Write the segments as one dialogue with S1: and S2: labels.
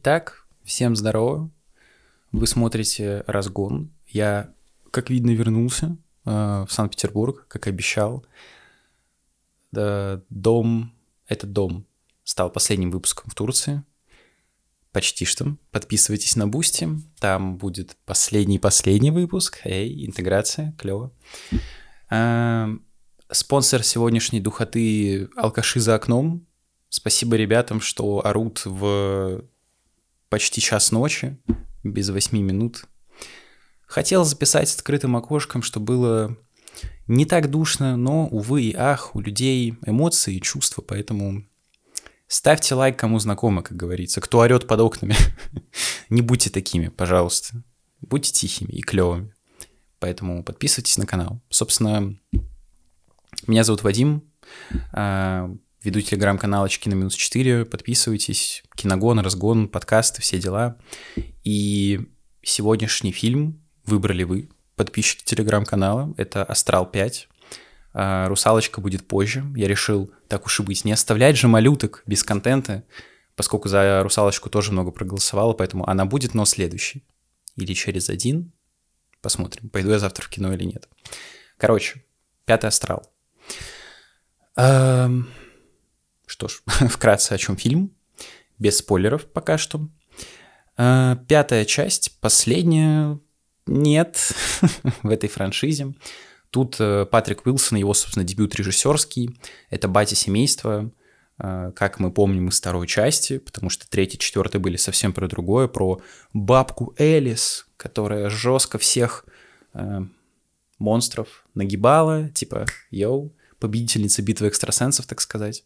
S1: Итак, всем здорово. Вы смотрите «Разгон». Я, как видно, вернулся э, в Санкт-Петербург, как обещал. Да, дом, этот дом стал последним выпуском в Турции. Почти что. Подписывайтесь на Бусти, там будет последний-последний выпуск. Эй, интеграция, клево. Э, спонсор сегодняшней духоты «Алкаши за окном». Спасибо ребятам, что орут в почти час ночи, без восьми минут. Хотел записать с открытым окошком, что было не так душно, но, увы и ах, у людей эмоции и чувства, поэтому ставьте лайк, кому знакомо, как говорится. Кто орет под окнами, не будьте такими, пожалуйста. Будьте тихими и клевыми. Поэтому подписывайтесь на канал. Собственно, меня зовут Вадим. Веду телеграм-канал «Очки на минус 4», подписывайтесь, киногон, разгон, подкасты, все дела. И сегодняшний фильм выбрали вы, подписчики телеграм-канала, это «Астрал 5», а, «Русалочка» будет позже. Я решил, так уж и быть, не оставлять же малюток без контента, поскольку за «Русалочку» тоже много проголосовало, поэтому она будет, но следующий. Или через один. Посмотрим, пойду я завтра в кино или нет. Короче, «Пятый астрал». Эм... Что ж, вкратце о чем фильм, без спойлеров пока что. А, пятая часть, последняя, нет в этой франшизе. Тут э, Патрик Уилсон, его, собственно, дебют режиссерский. Это «Батя семейства», э, как мы помним из второй части, потому что третья четвертая были совсем про другое, про бабку Элис, которая жестко всех э, монстров нагибала, типа, йоу, победительница битвы экстрасенсов, так сказать.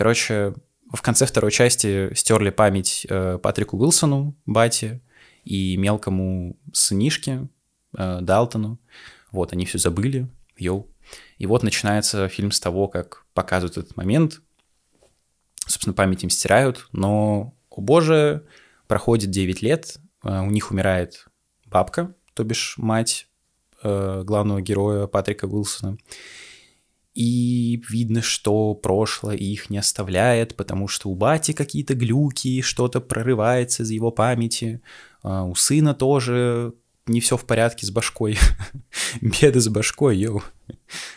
S1: Короче, в конце второй части стерли память э, Патрику Уилсону, Бати, и мелкому сынишке э, Далтону. Вот, они все забыли, йоу. И вот начинается фильм с того, как показывают этот момент. Собственно, память им стирают, но, о боже, проходит 9 лет, э, у них умирает бабка, то бишь мать э, главного героя Патрика Уилсона и видно, что прошлое их не оставляет, потому что у бати какие-то глюки, что-то прорывается из его памяти, а у сына тоже не все в порядке с башкой. Беды с башкой, йоу.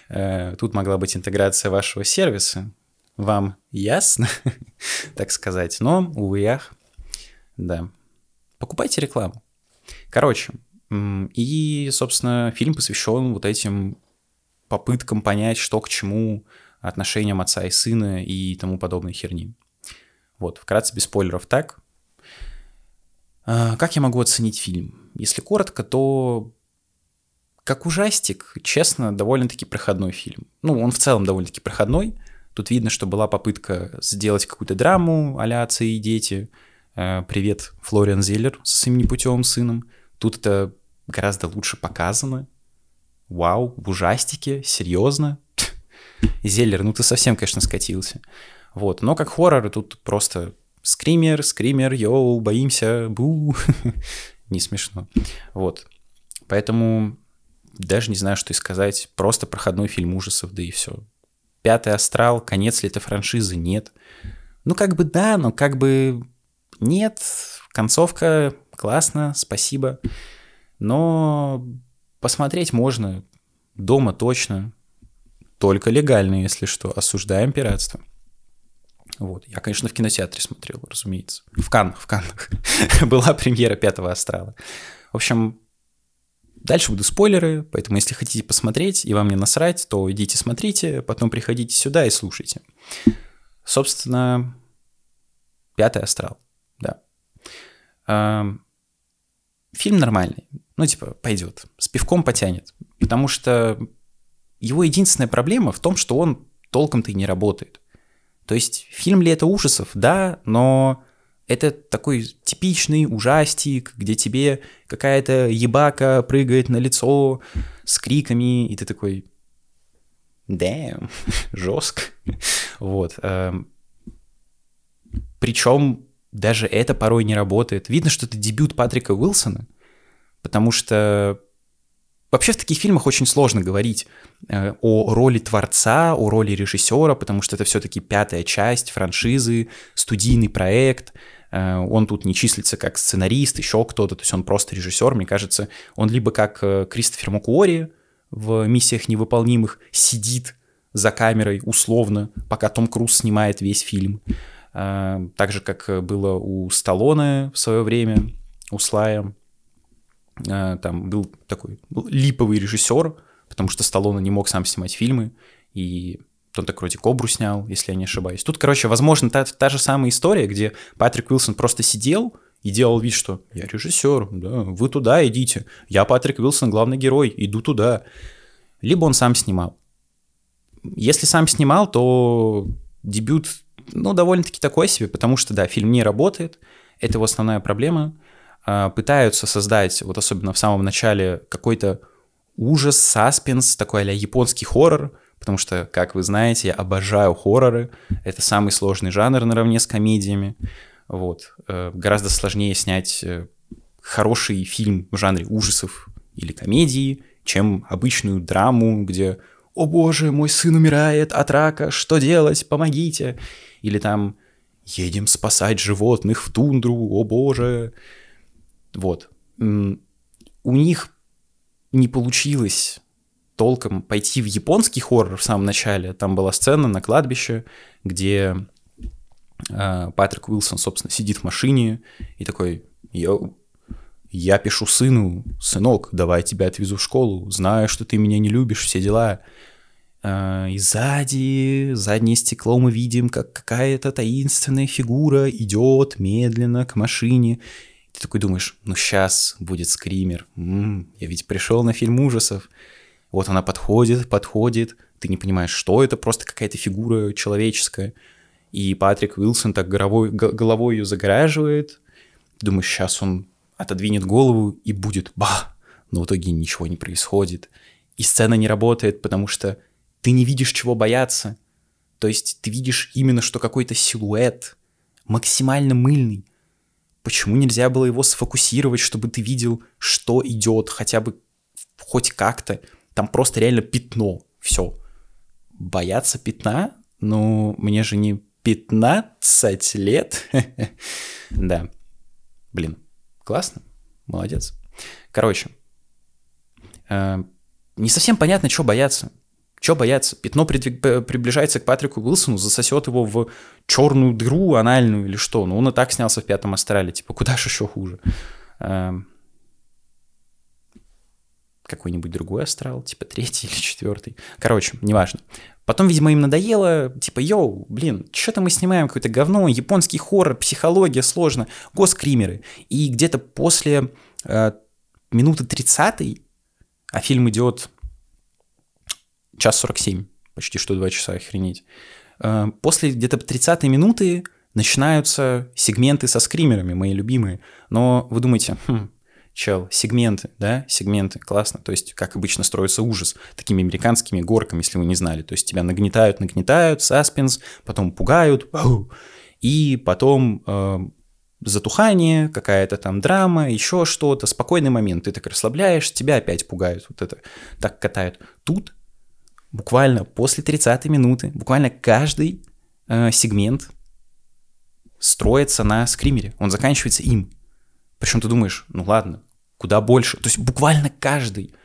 S1: Э, тут могла быть интеграция вашего сервиса. Вам ясно, так сказать. Но, увы, ях. Да. Покупайте рекламу. Короче, и, собственно, фильм посвящен вот этим попыткам понять, что к чему, отношениям отца и сына и тому подобной херни. Вот, вкратце, без спойлеров так. А, как я могу оценить фильм? Если коротко, то как ужастик, честно, довольно-таки проходной фильм. Ну, он в целом довольно-таки проходной. Тут видно, что была попытка сделать какую-то драму а-ля отцы и дети. А, привет, Флориан Зеллер со своим непутевым сыном. Тут это гораздо лучше показано вау, в ужастике, серьезно. Зеллер, ну ты совсем, конечно, скатился. Вот, но как хоррор тут просто скример, скример, йоу, боимся, бу. не смешно. Вот. Поэтому даже не знаю, что и сказать. Просто проходной фильм ужасов, да и все. Пятый астрал, конец ли это франшизы, нет. Ну, как бы да, но как бы нет. Концовка классно, спасибо. Но Посмотреть можно, дома точно, только легально, если что, осуждаем пиратство. Вот. Я, конечно, в кинотеатре смотрел, разумеется. В Каннах, в Каннах. Была премьера пятого астрала. В общем, дальше будут спойлеры, поэтому если хотите посмотреть и вам не насрать, то идите смотрите, потом приходите сюда и слушайте. Собственно, пятый астрал, да. Фильм нормальный ну, типа, пойдет, с пивком потянет. Потому что его единственная проблема в том, что он толком-то и не работает. То есть фильм ли это ужасов? Да, но это такой типичный ужастик, где тебе какая-то ебака прыгает на лицо с криками, и ты такой, damn, жестко. Вот. Эм. Причем даже это порой не работает. Видно, что это дебют Патрика Уилсона, потому что Вообще в таких фильмах очень сложно говорить э, о роли творца, о роли режиссера, потому что это все-таки пятая часть франшизы, студийный проект. Э, он тут не числится как сценарист, еще кто-то, то есть он просто режиссер, мне кажется. Он либо как э, Кристофер Макуори в «Миссиях невыполнимых» сидит за камерой условно, пока Том Круз снимает весь фильм. Так же, как было у Сталлоне в свое время, у Слая. Там был такой липовый режиссер, потому что Сталлоне не мог сам снимать фильмы, и так вроде Кобру снял, если я не ошибаюсь. Тут, короче, возможно, та, та же самая история, где Патрик Уилсон просто сидел и делал вид, что я режиссер, да, вы туда идите, я Патрик Уилсон, главный герой, иду туда. Либо он сам снимал. Если сам снимал, то дебют, ну, довольно-таки такой себе, потому что, да, фильм не работает, это его основная проблема. А, пытаются создать, вот особенно в самом начале, какой-то ужас, саспенс, такой а японский хоррор, потому что, как вы знаете, я обожаю хорроры. Это самый сложный жанр наравне с комедиями. Вот. Э, гораздо сложнее снять э, хороший фильм в жанре ужасов или комедии, чем обычную драму, где «О боже, мой сын умирает от рака, что делать, помогите!» Или там «Едем спасать животных в тундру, о боже!» Вот. У них не получилось толком пойти в японский хоррор в самом начале. Там была сцена на кладбище, где э, Патрик Уилсон, собственно, сидит в машине и такой, йоу, я пишу сыну, сынок, давай тебя отвезу в школу, знаю, что ты меня не любишь, все дела. Э, и сзади, заднее стекло мы видим, как какая-то таинственная фигура идет медленно к машине. Такой думаешь, ну сейчас будет скример. М-м, я ведь пришел на фильм ужасов. Вот она подходит, подходит, ты не понимаешь, что это, просто какая-то фигура человеческая. И Патрик Уилсон так головой, головой ее загораживает. Думаешь, сейчас он отодвинет голову и будет ба. Но в итоге ничего не происходит. И сцена не работает, потому что ты не видишь, чего бояться. То есть ты видишь именно, что какой-то силуэт максимально мыльный. Почему нельзя было его сфокусировать, чтобы ты видел, что идет, хотя бы хоть как-то? Там просто реально пятно. Все. Бояться пятна? Ну, мне же не 15 лет. да. Блин, классно. Молодец. Короче, э, не совсем понятно, что бояться. Что бояться? Пятно приближается к Патрику Уилсону, засосет его в черную дыру анальную или что? Ну, он и так снялся в пятом астрале. Типа, куда же еще хуже? Эм, какой-нибудь другой астрал, типа третий или четвертый. Короче, неважно. Потом, видимо, им надоело, типа, йоу, блин, что-то мы снимаем какое-то говно, японский хоррор, психология, сложно, госкримеры. И где-то после э, минуты 30 а фильм идет час 47, почти что два часа, охренеть. Э, после где-то 30 минуты начинаются сегменты со скримерами, мои любимые. Но вы думаете, хм, чел, сегменты, да, сегменты, классно. То есть, как обычно строится ужас, такими американскими горками, если вы не знали. То есть, тебя нагнетают, нагнетают, саспенс, потом пугают, и потом э, затухание, какая-то там драма, еще что-то, спокойный момент, ты так расслабляешь, тебя опять пугают, вот это так катают. Тут буквально после 30 минуты, буквально каждый э, сегмент строится на скримере, он заканчивается им. Причем ты думаешь, ну ладно, куда больше. То есть буквально каждый.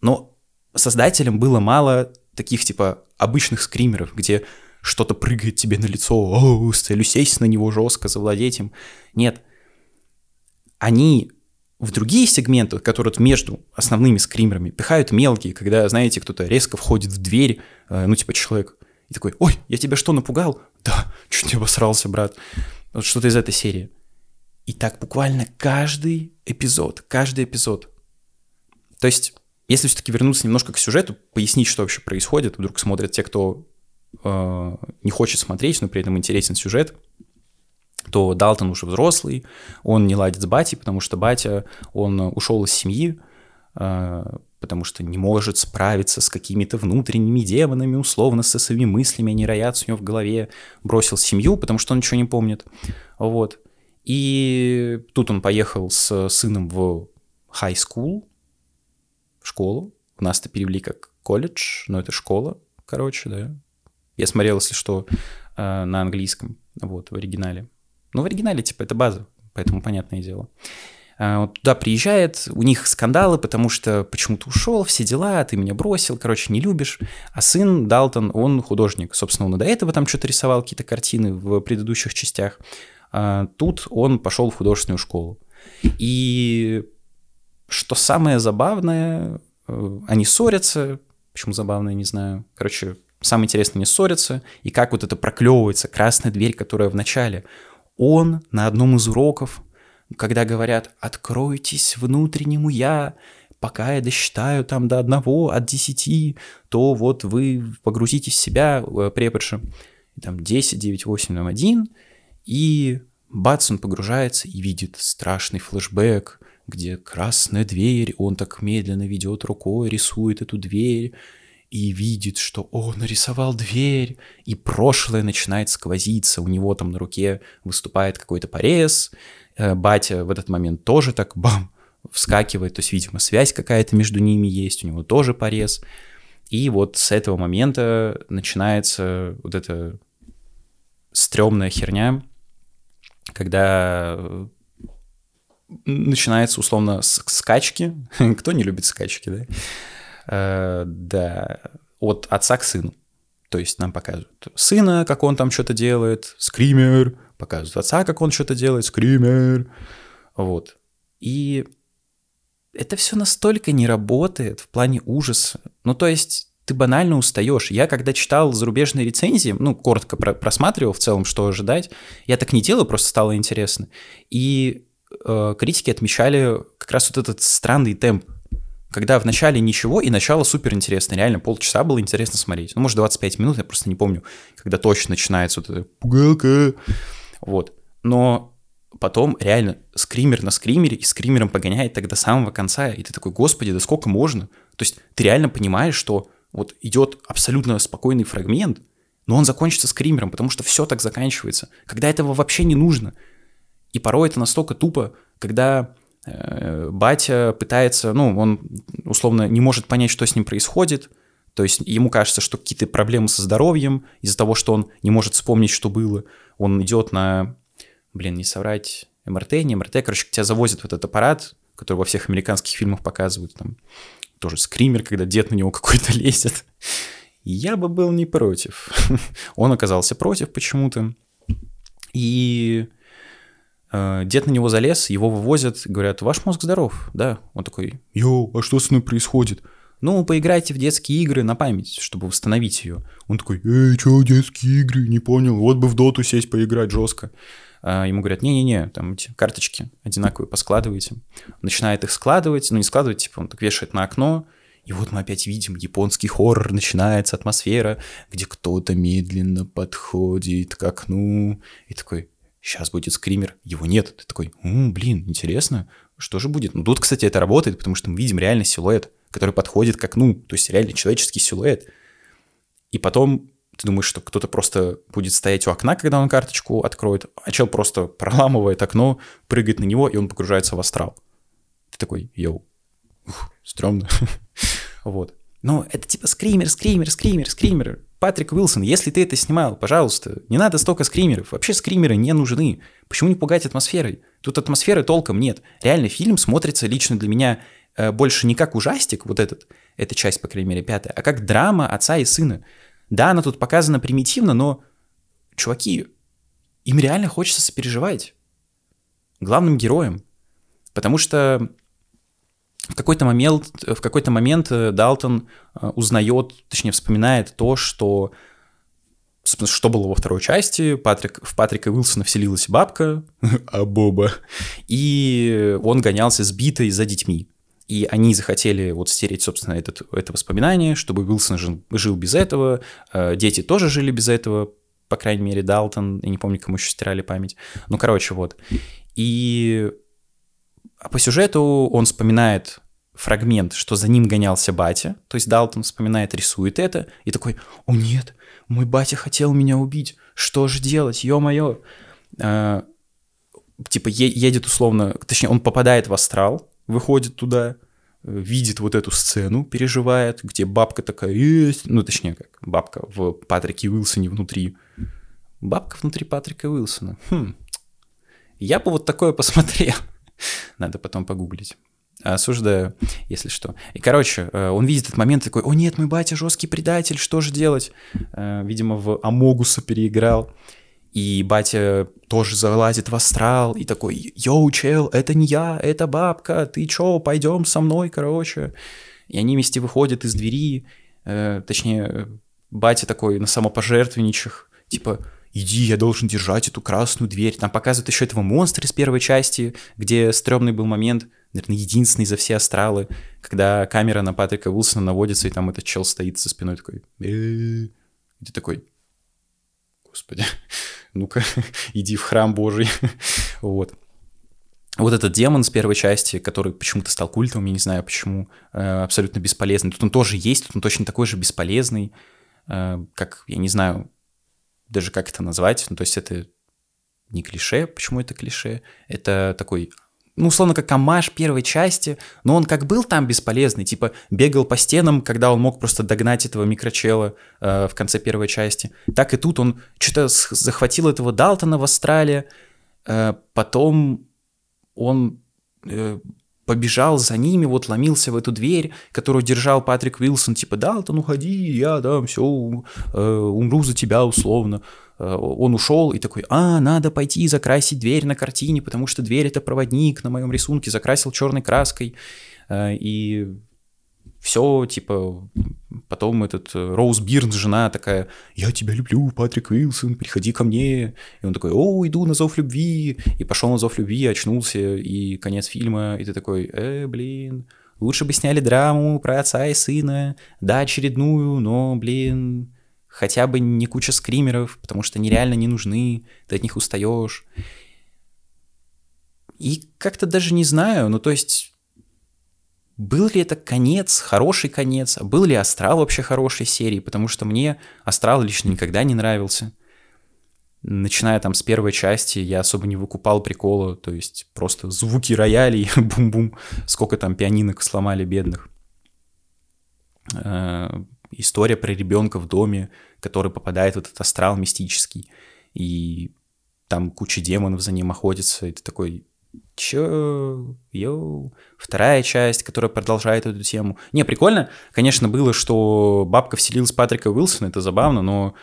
S1: Но создателям было мало таких типа обычных скримеров, где что-то прыгает тебе на лицо, о, с сесть на него жестко, завладеть им. Нет. Они в другие сегменты, которые вот между основными скримерами, пихают мелкие, когда, знаете, кто-то резко входит в дверь, э, ну, типа человек, и такой, ой, я тебя что, напугал? Да, чуть не обосрался, брат. Вот что-то из этой серии. И так буквально каждый эпизод, каждый эпизод. То есть, если все-таки вернуться немножко к сюжету, пояснить, что вообще происходит, вдруг смотрят те, кто э, не хочет смотреть, но при этом интересен сюжет, то Далтон уже взрослый, он не ладит с батей, потому что батя, он ушел из семьи, э, потому что не может справиться с какими-то внутренними демонами, условно, со своими мыслями, они роятся у него в голове, бросил семью, потому что он ничего не помнит, вот. И тут он поехал с сыном в high school, в школу. У нас это перевели как колледж, но это школа, короче, да. Я смотрел, если что, э, на английском, вот, в оригинале. Ну, в оригинале, типа, это база, поэтому понятное дело. А, туда приезжает, у них скандалы, потому что почему-то ушел, все дела, ты меня бросил, короче, не любишь. А сын Далтон, он художник. Собственно, он и до этого там что-то рисовал, какие-то картины в предыдущих частях. А тут он пошел в художественную школу. И что самое забавное, э, они ссорятся, почему забавное, не знаю. Короче, самое интересное, не ссорятся, и как вот это проклевывается, красная дверь, которая в начале. Он на одном из уроков когда говорят «откройтесь внутреннему я», пока я досчитаю там до одного, от десяти, то вот вы погрузитесь в себя, э, преподша, там 10, 9, 8, там 1, и бац, он погружается и видит страшный флешбэк, где красная дверь, он так медленно ведет рукой, рисует эту дверь, и видит, что он нарисовал дверь, и прошлое начинает сквозиться, у него там на руке выступает какой-то порез, Э, батя в этот момент тоже так бам, вскакивает, то есть, видимо, связь какая-то между ними есть, у него тоже порез. И вот с этого момента начинается вот эта стрёмная херня, когда начинается условно скачки. Кто не любит скачки, да? Э, да, от отца к сыну. То есть нам показывают сына, как он там что-то делает, скример, показывают отца, как он что-то делает, скример. Вот. И это все настолько не работает в плане ужаса. Ну, то есть ты банально устаешь. Я когда читал зарубежные рецензии, ну, коротко про просматривал в целом, что ожидать, я так не делаю, просто стало интересно. И э, критики отмечали как раз вот этот странный темп когда в начале ничего, и начало супер интересно. Реально, полчаса было интересно смотреть. Ну, может, 25 минут, я просто не помню, когда точно начинается вот эта пугалка. Вот. Но потом реально скример на скримере, и скримером погоняет до самого конца, и ты такой, господи, да сколько можно? То есть ты реально понимаешь, что вот идет абсолютно спокойный фрагмент, но он закончится скримером, потому что все так заканчивается, когда этого вообще не нужно. И порой это настолько тупо, когда батя пытается, ну, он условно не может понять, что с ним происходит, то есть ему кажется, что какие-то проблемы со здоровьем из-за того, что он не может вспомнить, что было. Он идет на, блин, не соврать, МРТ, не МРТ, короче, тебя завозят в этот аппарат, который во всех американских фильмах показывают, там тоже скример, когда дед на него какой-то лезет. Я бы был не против. он оказался против почему-то. И Э, дед на него залез, его вывозят, говорят, ваш мозг здоров, да. Он такой, йоу, а что с мной происходит? Ну, поиграйте в детские игры на память, чтобы восстановить ее. Он такой, эй, что детские игры, не понял, вот бы в доту сесть поиграть жестко. А ему говорят, не-не-не, там эти карточки одинаковые поскладывайте. начинает их складывать, ну не складывать, типа он так вешает на окно, и вот мы опять видим японский хоррор, начинается атмосфера, где кто-то медленно подходит к окну и такой, сейчас будет скример, его нет. Ты такой, М, блин, интересно, что же будет? Ну тут, кстати, это работает, потому что мы видим реально силуэт, который подходит к окну, то есть реально человеческий силуэт. И потом ты думаешь, что кто-то просто будет стоять у окна, когда он карточку откроет, а чел просто проламывает окно, прыгает на него, и он погружается в астрал. Ты такой, йоу, ух, стрёмно. вот. Но это типа скример, скример, скример, скример. Патрик Уилсон, если ты это снимал, пожалуйста, не надо столько скримеров. Вообще скримеры не нужны. Почему не пугать атмосферой? Тут атмосферы толком нет. Реально фильм смотрится лично для меня э, больше не как ужастик, вот этот, эта часть, по крайней мере, пятая, а как драма отца и сына. Да, она тут показана примитивно, но, чуваки, им реально хочется сопереживать главным героям. Потому что в какой-то момент, в какой-то момент э, Далтон э, узнает, точнее вспоминает то, что что было во второй части, Патрик, в Патрика Уилсона вселилась бабка, а Боба, и он гонялся с битой за детьми. И они захотели вот стереть, собственно, этот, это воспоминание, чтобы Уилсон жил, жил без этого, э, дети тоже жили без этого, по крайней мере, Далтон, я не помню, кому еще стирали память. Ну, короче, вот. И а по сюжету он вспоминает фрагмент, что за ним гонялся батя, то есть Далтон вспоминает, рисует это, и такой, о нет, мой батя хотел меня убить, что же делать, ё-моё. А, типа едет условно, точнее, он попадает в астрал, выходит туда, видит вот эту сцену, переживает, где бабка такая есть, ну, точнее, как бабка в Патрике Уилсоне внутри. Бабка внутри Патрика Уилсона. Хм, Я бы вот такое посмотрел. Надо потом погуглить. Осуждаю, если что. И, короче, э, он видит этот момент такой, о нет, мой батя жесткий предатель, что же делать? Э, видимо, в Амогуса переиграл. И батя тоже залазит в астрал и такой, йоу, чел, это не я, это бабка, ты чё, пойдем со мной, короче. И они вместе выходят из двери, э, точнее, батя такой на самопожертвенничах, типа, иди, я должен держать эту красную дверь. Там показывают еще этого монстра из первой части, где стрёмный был момент, наверное, единственный за все астралы, когда камера на Патрика Уилсона наводится, и там этот чел стоит за спиной такой, где такой, господи, ну-ка, иди в храм Божий, вот. Вот этот демон с первой части, который почему-то стал культом, я не знаю почему, э, абсолютно бесполезный. Тут он тоже есть, тут он точно такой же бесполезный, э, как, я не знаю, даже как это назвать, ну, то есть это не клише, почему это клише, это такой ну, условно, как Камаш первой части, но он как был там бесполезный, типа бегал по стенам, когда он мог просто догнать этого микрочела э, в конце первой части, так и тут он что-то захватил этого Далтона в Австралии, э, потом он э, побежал за ними, вот ломился в эту дверь, которую держал Патрик Уилсон, типа, Далтон, уходи, я, да, все, э, умру за тебя условно. Э, он ушел и такой, а, надо пойти закрасить дверь на картине, потому что дверь это проводник на моем рисунке, закрасил черной краской. Э, и все, типа, потом этот э, Роуз Бирн, жена такая, я тебя люблю, Патрик Уилсон, приходи ко мне. И он такой, о, иду на зов любви. И пошел на зов любви, очнулся, и конец фильма, и ты такой, э, блин, лучше бы сняли драму про отца и сына, да, очередную, но, блин, хотя бы не куча скримеров, потому что они реально не нужны, ты от них устаешь. И как-то даже не знаю, ну то есть был ли это конец, хороший конец, был ли Астрал вообще хорошей серии, потому что мне Астрал лично никогда не нравился. Начиная там с первой части, я особо не выкупал прикола, то есть просто звуки роялей, бум-бум, сколько там пианинок сломали бедных. Э, история про ребенка в доме, который попадает в этот астрал мистический, и там куча демонов за ним охотится, ты такой, чё, йоу. Вторая часть, которая продолжает эту тему. Не, прикольно, конечно, было, что бабка вселилась Патрика Уилсона, это забавно, но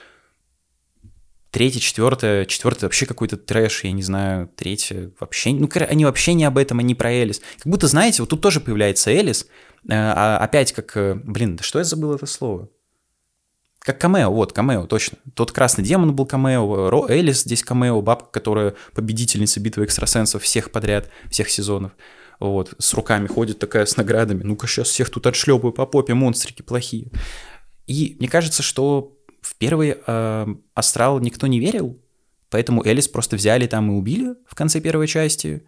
S1: третья, четвертая, четвертая вообще какой-то трэш, я не знаю, третья вообще, ну, они вообще не об этом, они про Элис. Как будто, знаете, вот тут тоже появляется Элис, Э, а опять как... Э, блин, да что я забыл это слово? Как камео, вот, камео, точно. Тот красный демон был камео, Ро Элис здесь камео, бабка, которая победительница битвы экстрасенсов всех подряд, всех сезонов. Вот, с руками ходит такая с наградами. Ну-ка, сейчас всех тут отшлепаю по попе, монстрики плохие. И мне кажется, что в первый э, астрал никто не верил, поэтому Элис просто взяли там и убили в конце первой части.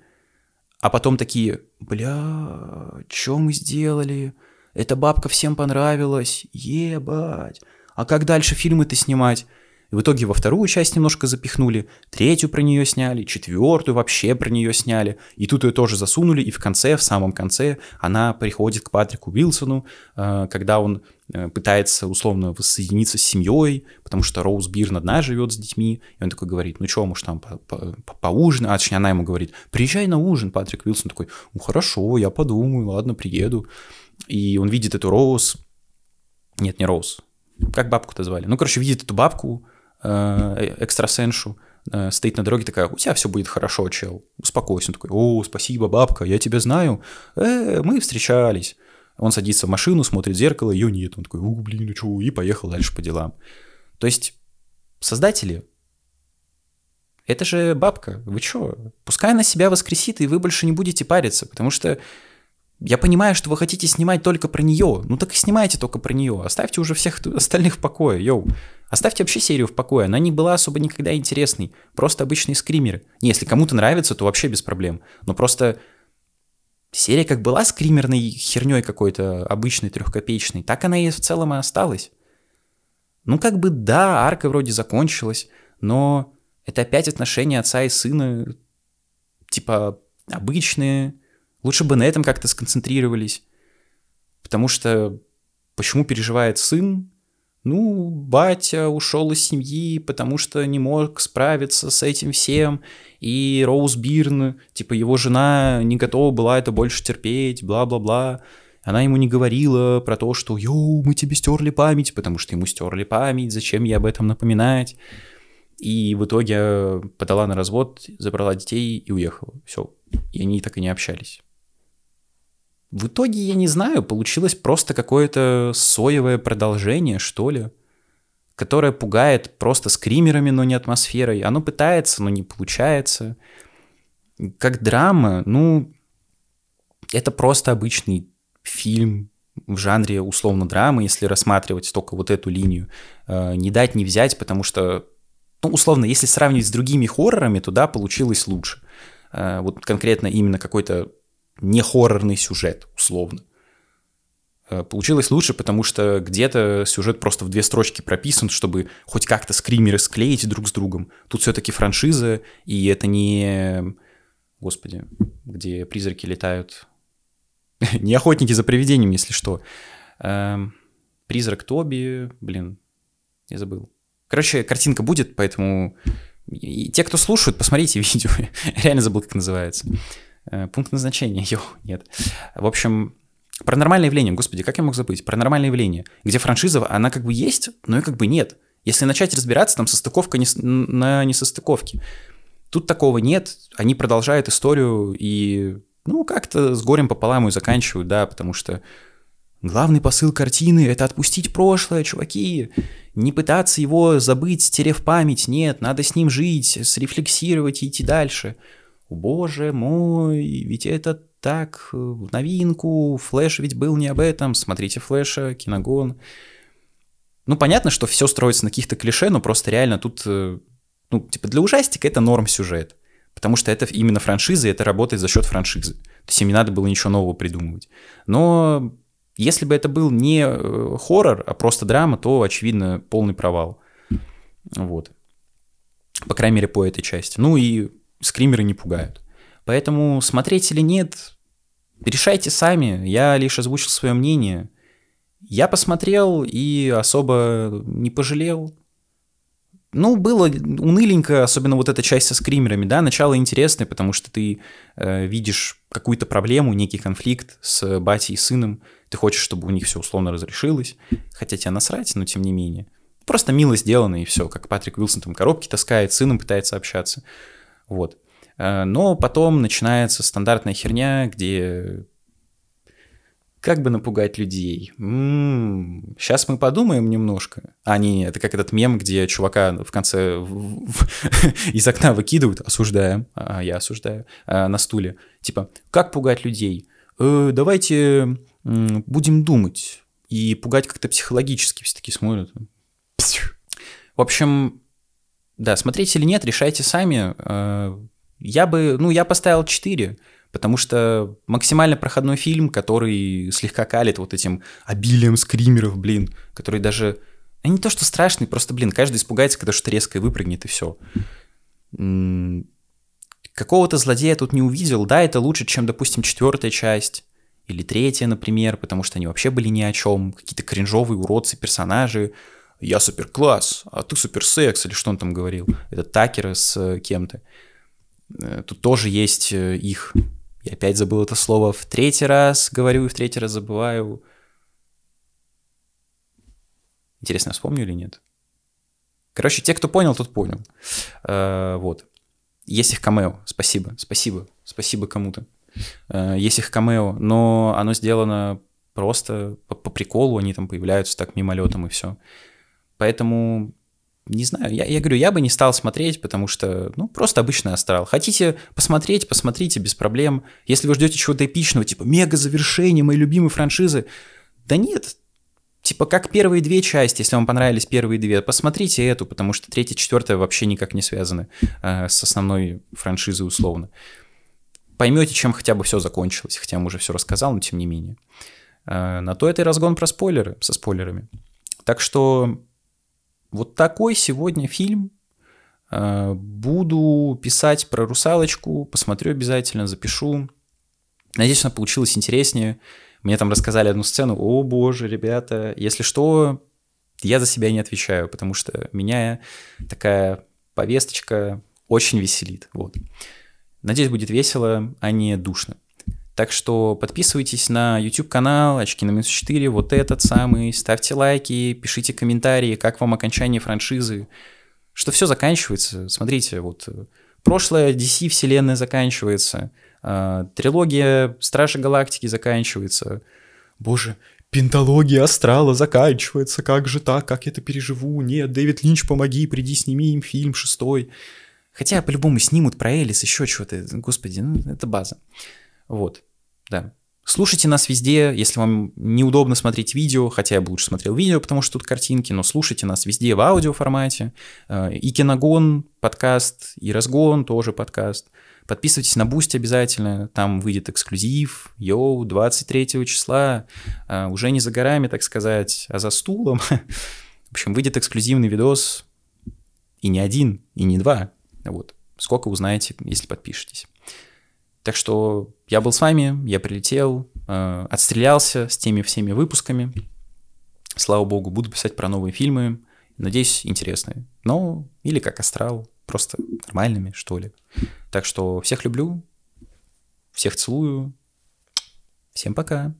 S1: А потом такие, бля, что мы сделали? Эта бабка всем понравилась, ебать. А как дальше фильмы-то снимать? И в итоге во вторую часть немножко запихнули, третью про нее сняли, четвертую вообще про нее сняли. И тут ее тоже засунули, и в конце, в самом конце, она приходит к Патрику Уилсону, э, когда он э, пытается условно воссоединиться с семьей, потому что Роуз Бирн одна живет с детьми, и он такой говорит, ну что, может, там по -по а точнее она ему говорит, приезжай на ужин, Патрик Уилсон такой, ну хорошо, я подумаю, ладно, приеду. И он видит эту Роуз, нет, не Роуз, как бабку-то звали? Ну, короче, видит эту бабку, Э, экстрасеншу, э, стоит на дороге такая, у тебя все будет хорошо, чел, успокойся. Он такой, о, спасибо, бабка, я тебя знаю, э, мы встречались. Он садится в машину, смотрит в зеркало, ее нет. Он такой, у, блин, ну что, и поехал дальше по делам. То есть создатели, это же бабка, вы что? Пускай она себя воскресит, и вы больше не будете париться, потому что я понимаю, что вы хотите снимать только про нее. Ну так и снимайте только про нее. Оставьте уже всех остальных в покое, йоу. Оставьте вообще серию в покое. Она не была особо никогда интересной. Просто обычные скримеры. Не, если кому-то нравится, то вообще без проблем. Но просто серия как была скримерной херней какой-то обычной, трехкопеечной, так она и в целом и осталась. Ну как бы да, арка вроде закончилась, но это опять отношения отца и сына, типа обычные, Лучше бы на этом как-то сконцентрировались. Потому что почему переживает сын? ну, батя ушел из семьи, потому что не мог справиться с этим всем, и Роуз Бирн, типа его жена не готова была это больше терпеть, бла-бла-бла. Она ему не говорила про то, что «Йоу, мы тебе стерли память», потому что ему стерли память, зачем ей об этом напоминать. И в итоге подала на развод, забрала детей и уехала. Все. И они так и не общались. В итоге, я не знаю, получилось просто какое-то соевое продолжение, что ли, которое пугает просто скримерами, но не атмосферой. Оно пытается, но не получается. Как драма, ну, это просто обычный фильм в жанре условно драмы, если рассматривать только вот эту линию. Э, не дать, не взять, потому что, ну, условно, если сравнивать с другими хоррорами, то да, получилось лучше. Э, вот конкретно именно какой-то не хоррорный сюжет, условно. Э, получилось лучше, потому что где-то сюжет просто в две строчки прописан, чтобы хоть как-то скримеры склеить друг с другом. Тут все-таки франшиза, и это не... Господи, где призраки летают. не охотники за привидением, если что. Эм, призрак Тоби, блин, я забыл. Короче, картинка будет, поэтому и те, кто слушают, посмотрите видео. Реально забыл, как называется. Э, пункт назначения, йо, нет. В общем, паранормальное явление, господи, как я мог забыть? Паранормальное явление, где франшиза, она как бы есть, но и как бы нет. Если начать разбираться, там состыковка не, на несостыковке. Тут такого нет, они продолжают историю и, ну, как-то с горем пополам ее заканчивают, да, потому что главный посыл картины — это отпустить прошлое, чуваки. Не пытаться его забыть, стерев память, нет, надо с ним жить, срефлексировать и идти дальше — боже мой, ведь это так, э, новинку, Флэш ведь был не об этом, смотрите Флэша, Киногон. Ну, понятно, что все строится на каких-то клише, но просто реально тут, э, ну, типа для ужастика это норм сюжет. Потому что это именно франшиза, и это работает за счет франшизы. То есть им не надо было ничего нового придумывать. Но если бы это был не э, хоррор, а просто драма, то, очевидно, полный провал. Вот. По крайней мере, по этой части. Ну и скримеры не пугают. Поэтому смотреть или нет, решайте сами. Я лишь озвучил свое мнение. Я посмотрел и особо не пожалел. Ну, было уныленько, особенно вот эта часть со скримерами, да, начало интересное, потому что ты э, видишь какую-то проблему, некий конфликт с батей и сыном, ты хочешь, чтобы у них все условно разрешилось, хотя тебя насрать, но тем не менее. Просто мило сделано и все, как Патрик Уилсон там коробки таскает, с сыном пытается общаться. Вот. Э, но потом начинается стандартная херня, где как бы напугать людей? М-м-м, сейчас мы подумаем немножко. А, не, это как этот мем, где чувака в конце из окна выкидывают, осуждаем, а я осуждаю, а, на стуле. Типа, как пугать людей? Э, давайте будем думать и пугать как-то психологически. Все таки смотрят. В общем, да, смотреть или нет, решайте сами. Э, я бы, ну, я поставил 4, потому что максимально проходной фильм, который слегка калит вот этим обилием скримеров, блин, который даже... Не то, что страшный, просто, блин, каждый испугается, когда что-то резкое выпрыгнет, и все. Какого-то злодея тут не увидел. Да, это лучше, чем, допустим, четвертая часть или третья, например, потому что они вообще были ни о чем. Какие-то кринжовые уродцы, персонажи, я супер класс, а ты супер секс, или что он там говорил, это Такер с э, кем-то. Э, тут тоже есть э, их. Я опять забыл это слово в третий раз, говорю и в третий раз забываю. Интересно, я вспомню или нет? Короче, те, кто понял, тот понял. вот. Есть их камео. Спасибо, спасибо, спасибо кому-то. есть их камео, но оно сделано просто по, по приколу, они там появляются так мимолетом и все. Поэтому не знаю, я, я говорю, я бы не стал смотреть, потому что, ну, просто обычный астрал. Хотите посмотреть, посмотрите, без проблем. Если вы ждете чего-то эпичного, типа мега завершение моей любимой франшизы, да нет, типа как первые две части, если вам понравились первые две, посмотрите эту, потому что третья, четвертая вообще никак не связаны э, с основной франшизой условно. Поймете, чем хотя бы все закончилось, хотя я уже все рассказал, но тем не менее. Э, на то это и разгон про спойлеры, со спойлерами. Так что вот такой сегодня фильм. Э, буду писать про русалочку, посмотрю обязательно, запишу. Надеюсь, она получилась интереснее. Мне там рассказали одну сцену. О боже, ребята, если что, я за себя не отвечаю, потому что меня такая повесточка очень веселит. Вот. Надеюсь, будет весело, а не душно. Так что подписывайтесь на YouTube-канал «Очки на минус 4», вот этот самый, ставьте лайки, пишите комментарии, как вам окончание франшизы, что все заканчивается. Смотрите, вот прошлое DC вселенная заканчивается, э, трилогия Стражи Галактики заканчивается. Боже, пенталогия Астрала заканчивается, как же так, как я это переживу? Нет, Дэвид Линч, помоги, приди, сними им фильм шестой. Хотя по-любому снимут про Элис, еще что-то. Господи, ну это база. Вот, да. Слушайте нас везде, если вам неудобно смотреть видео, хотя я бы лучше смотрел видео, потому что тут картинки, но слушайте нас везде в аудио формате. Э, и Киногон подкаст, и Разгон тоже подкаст. Подписывайтесь на Бусть обязательно, там выйдет эксклюзив, йоу, 23 числа, э, уже не за горами, так сказать, а за стулом. В общем, выйдет эксклюзивный видос, и не один, и не два, вот. Сколько узнаете, если подпишетесь. Так что я был с вами, я прилетел, э, отстрелялся с теми всеми выпусками. Слава богу, буду писать про новые фильмы. Надеюсь, интересные. Ну, или как астрал, просто нормальными, что ли. Так что всех люблю, всех целую. Всем пока.